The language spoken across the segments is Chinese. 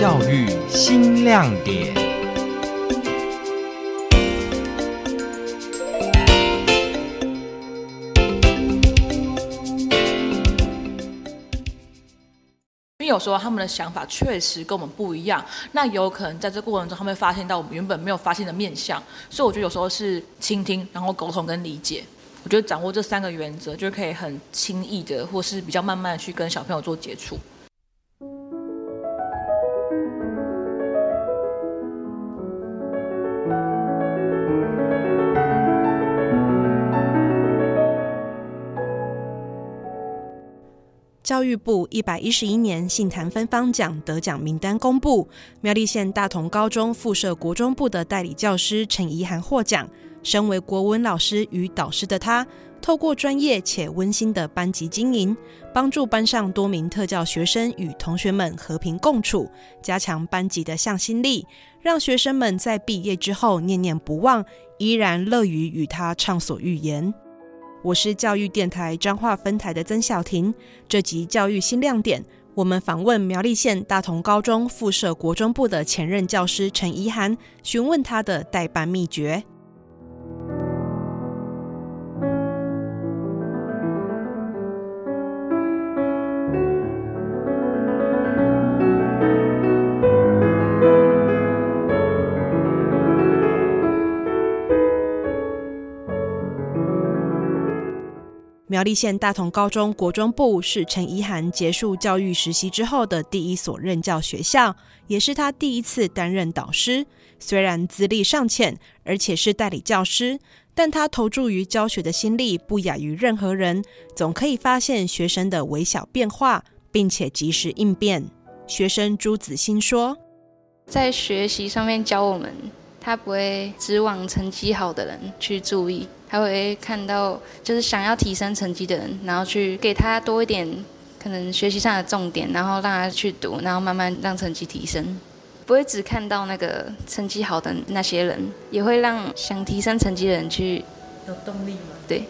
教育新亮点。因为有时候他们的想法确实跟我们不一样，那有可能在这过程中，他们会发现到我们原本没有发现的面相，所以我觉得有时候是倾听，然后沟通跟理解。我觉得掌握这三个原则，就可以很轻易的，或是比较慢慢的去跟小朋友做接触。教育部一百一十一年杏坛芬芳奖得奖名单公布，苗栗县大同高中附设国中部的代理教师陈怡涵获奖。身为国文老师与导师的他，透过专业且温馨的班级经营，帮助班上多名特教学生与同学们和平共处，加强班级的向心力，让学生们在毕业之后念念不忘，依然乐于与他畅所欲言。我是教育电台彰化分台的曾小婷，这集教育新亮点，我们访问苗栗县大同高中附设国中部的前任教师陈怡涵，询问他的代班秘诀。苗栗县大同高中国中部是陈怡涵结束教育实习之后的第一所任教学校，也是他第一次担任导师。虽然资历尚浅，而且是代理教师，但他投注于教学的心力不亚于任何人，总可以发现学生的微小变化，并且及时应变。学生朱子欣说：“在学习上面教我们，他不会只往成绩好的人去注意。”还会看到，就是想要提升成绩的人，然后去给他多一点可能学习上的重点，然后让他去读，然后慢慢让成绩提升。不会只看到那个成绩好的那些人，也会让想提升成绩的人去有动力吗？对。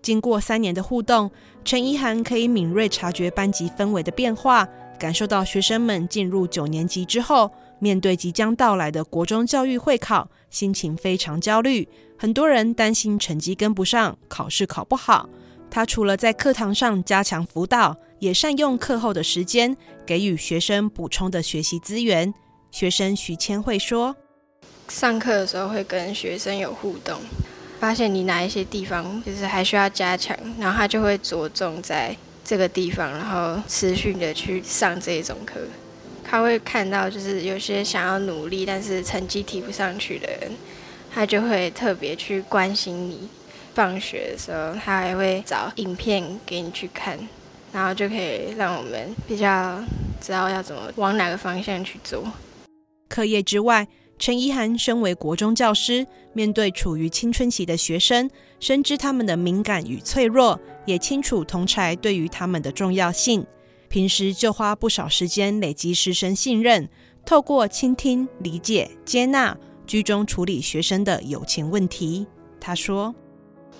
经过三年的互动，陈怡涵可以敏锐察觉班级氛围的变化，感受到学生们进入九年级之后，面对即将到来的国中教育会考，心情非常焦虑。很多人担心成绩跟不上，考试考不好。他除了在课堂上加强辅导，也善用课后的时间给予学生补充的学习资源。学生徐千惠说：“上课的时候会跟学生有互动，发现你哪一些地方就是还需要加强，然后他就会着重在这个地方，然后持续的去上这种课。他会看到就是有些想要努力，但是成绩提不上去的人。”他就会特别去关心你，放学的时候他还会找影片给你去看，然后就可以让我们比较知道要怎么往哪个方向去做。课业之外，陈怡涵身为国中教师，面对处于青春期的学生，深知他们的敏感与脆弱，也清楚同侪对于他们的重要性。平时就花不少时间累积师生信任，透过倾听、理解、接纳。居中处理学生的友情问题，他说：“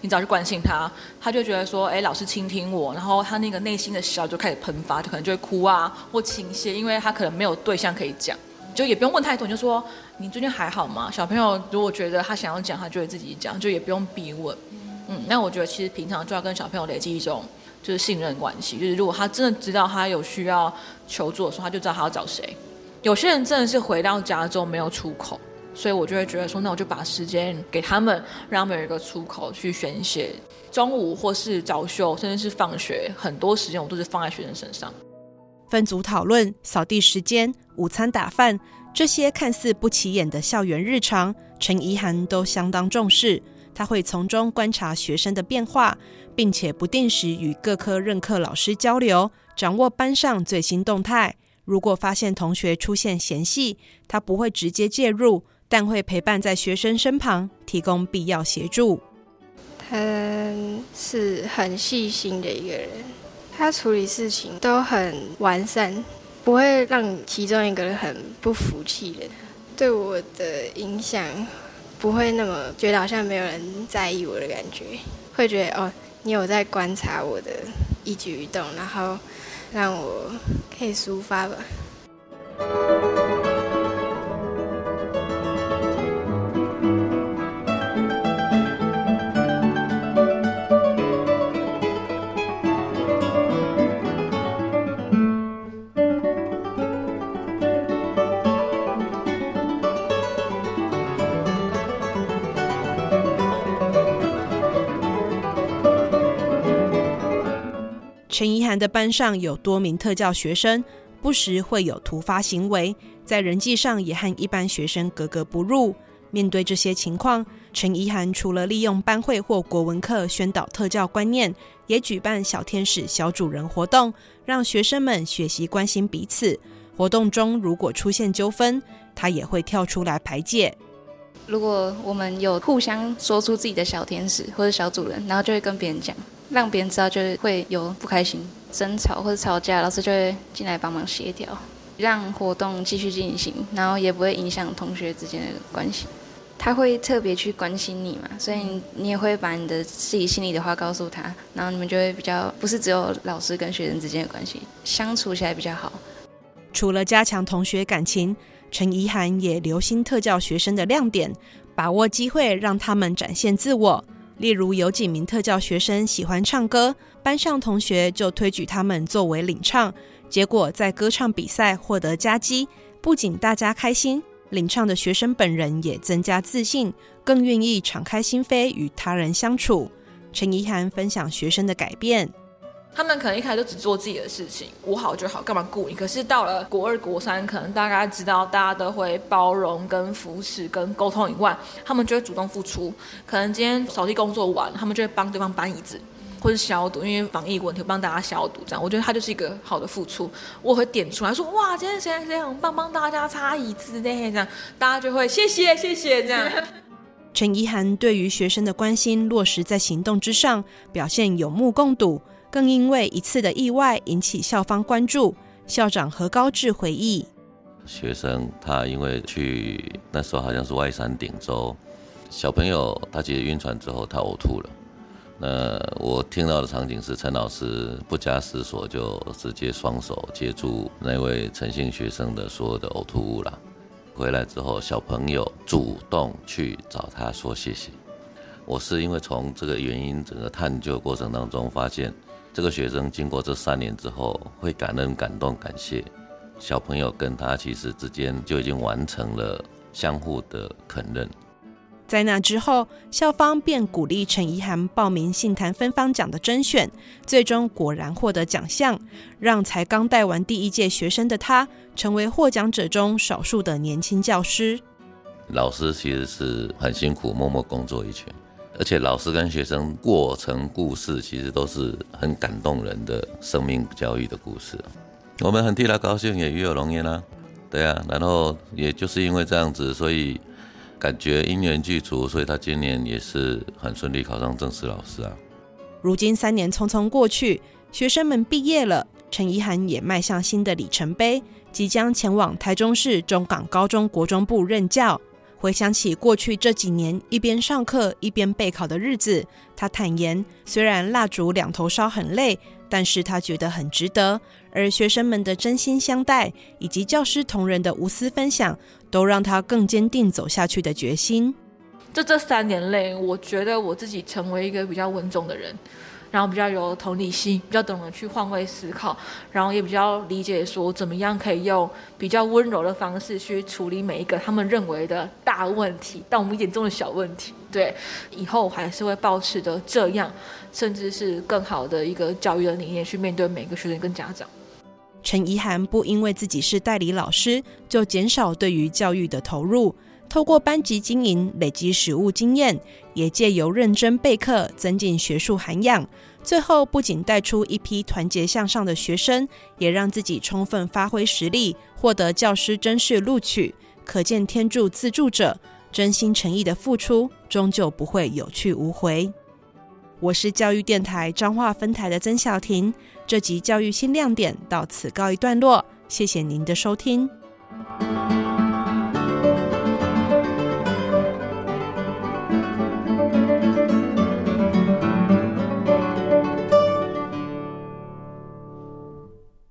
你只要去关心他，他就觉得说，哎，老师倾听我，然后他那个内心的笑就开始喷发，就可能就会哭啊或倾泻，因为他可能没有对象可以讲，就也不用问太多，你就说你最近还好吗？小朋友如果觉得他想要讲，他就会自己讲，就也不用逼问。嗯，那我觉得其实平常就要跟小朋友累积一种就是信任关系，就是如果他真的知道他有需要求助的时候，他就知道他要找谁。有些人真的是回到家之后没有出口。”所以我就会觉得说，那我就把时间给他们，让他们有一个出口去宣泄。中午或是早休，甚至是放学，很多时间我都是放在学生身上。分组讨论、扫地时间、午餐打饭，这些看似不起眼的校园日常，陈怡涵都相当重视。他会从中观察学生的变化，并且不定时与各科任课老师交流，掌握班上最新动态。如果发现同学出现嫌隙，他不会直接介入。但会陪伴在学生身旁，提供必要协助。他是很细心的一个人，他处理事情都很完善，不会让其中一个人很不服气的。对我的影响不会那么觉得好像没有人在意我的感觉，会觉得哦，你有在观察我的一举一动，然后让我可以抒发吧。陈怡涵的班上有多名特教学生，不时会有突发行为，在人际上也和一般学生格格不入。面对这些情况，陈怡涵除了利用班会或国文课宣导特教观念，也举办小天使小主人活动，让学生们学习关心彼此。活动中如果出现纠纷，他也会跳出来排解。如果我们有互相说出自己的小天使或者小主人，然后就会跟别人讲。让别人知道，就是会有不开心、争吵或者吵架，老师就会进来帮忙协调，让活动继续进行，然后也不会影响同学之间的关系。他会特别去关心你嘛，所以你也会把你的自己心里的话告诉他，然后你们就会比较不是只有老师跟学生之间的关系，相处起来比较好。除了加强同学感情，陈怡涵也留心特教学生的亮点，把握机会让他们展现自我。例如有几名特教学生喜欢唱歌，班上同学就推举他们作为领唱，结果在歌唱比赛获得佳绩。不仅大家开心，领唱的学生本人也增加自信，更愿意敞开心扉与他人相处。陈怡涵分享学生的改变。他们可能一开始就只做自己的事情，我好就好，干嘛顾你？可是到了国二、国三，可能大家知道，大家都会包容、跟扶持、跟沟通以外，他们就会主动付出。可能今天扫地工作完，他们就会帮对方搬椅子，或是消毒，因为防疫问题，帮大家消毒。这样，我觉得他就是一个好的付出。我会点出来说：“哇，今天谁谁很棒，帮大家擦椅子呢？”这样，大家就会谢谢谢谢这样。陈怡涵对于学生的关心落实在行动之上，表现有目共睹。更因为一次的意外引起校方关注，校长何高志回忆：学生他因为去那时候好像是外山顶洲，小朋友他其实晕船之后他呕吐了。那我听到的场景是陈老师不加思索就直接双手接住那位陈姓学生的所有的呕吐物了。回来之后，小朋友主动去找他说谢谢。我是因为从这个原因整个探究过程当中发现。这个学生经过这三年之后，会感恩、感动、感谢小朋友跟他其实之间就已经完成了相互的肯认。在那之后，校方便鼓励陈怡涵报名信坛芬芳奖的甄选，最终果然获得奖项，让才刚带完第一届学生的他，成为获奖者中少数的年轻教师。老师其实是很辛苦，默默工作一圈。而且老师跟学生过程故事，其实都是很感动人的生命教育的故事。我们很替他高兴，也与有荣焉啊，对啊。然后也就是因为这样子，所以感觉因缘具足，所以他今年也是很顺利考上正式老师啊。如今三年匆匆过去，学生们毕业了，陈怡涵也迈向新的里程碑，即将前往台中市中港高中国中部任教。回想起过去这几年一边上课一边备考的日子，他坦言，虽然蜡烛两头烧很累，但是他觉得很值得。而学生们的真心相待，以及教师同仁的无私分享，都让他更坚定走下去的决心。就这三年内，我觉得我自己成为一个比较稳重的人。然后比较有同理心，比较懂得去换位思考，然后也比较理解说怎么样可以用比较温柔的方式去处理每一个他们认为的大问题，但我们眼中的小问题。对，以后还是会保持着这样，甚至是更好的一个教育的理念去面对每个学生跟家长。陈怡涵不因为自己是代理老师就减少对于教育的投入，透过班级经营累积实务经验，也借由认真备课增进学术涵养。最后不仅带出一批团结向上的学生，也让自己充分发挥实力，获得教师甄试录取。可见天助自助者，真心诚意的付出，终究不会有去无回。我是教育电台彰化分台的曾小婷，这集教育新亮点到此告一段落，谢谢您的收听。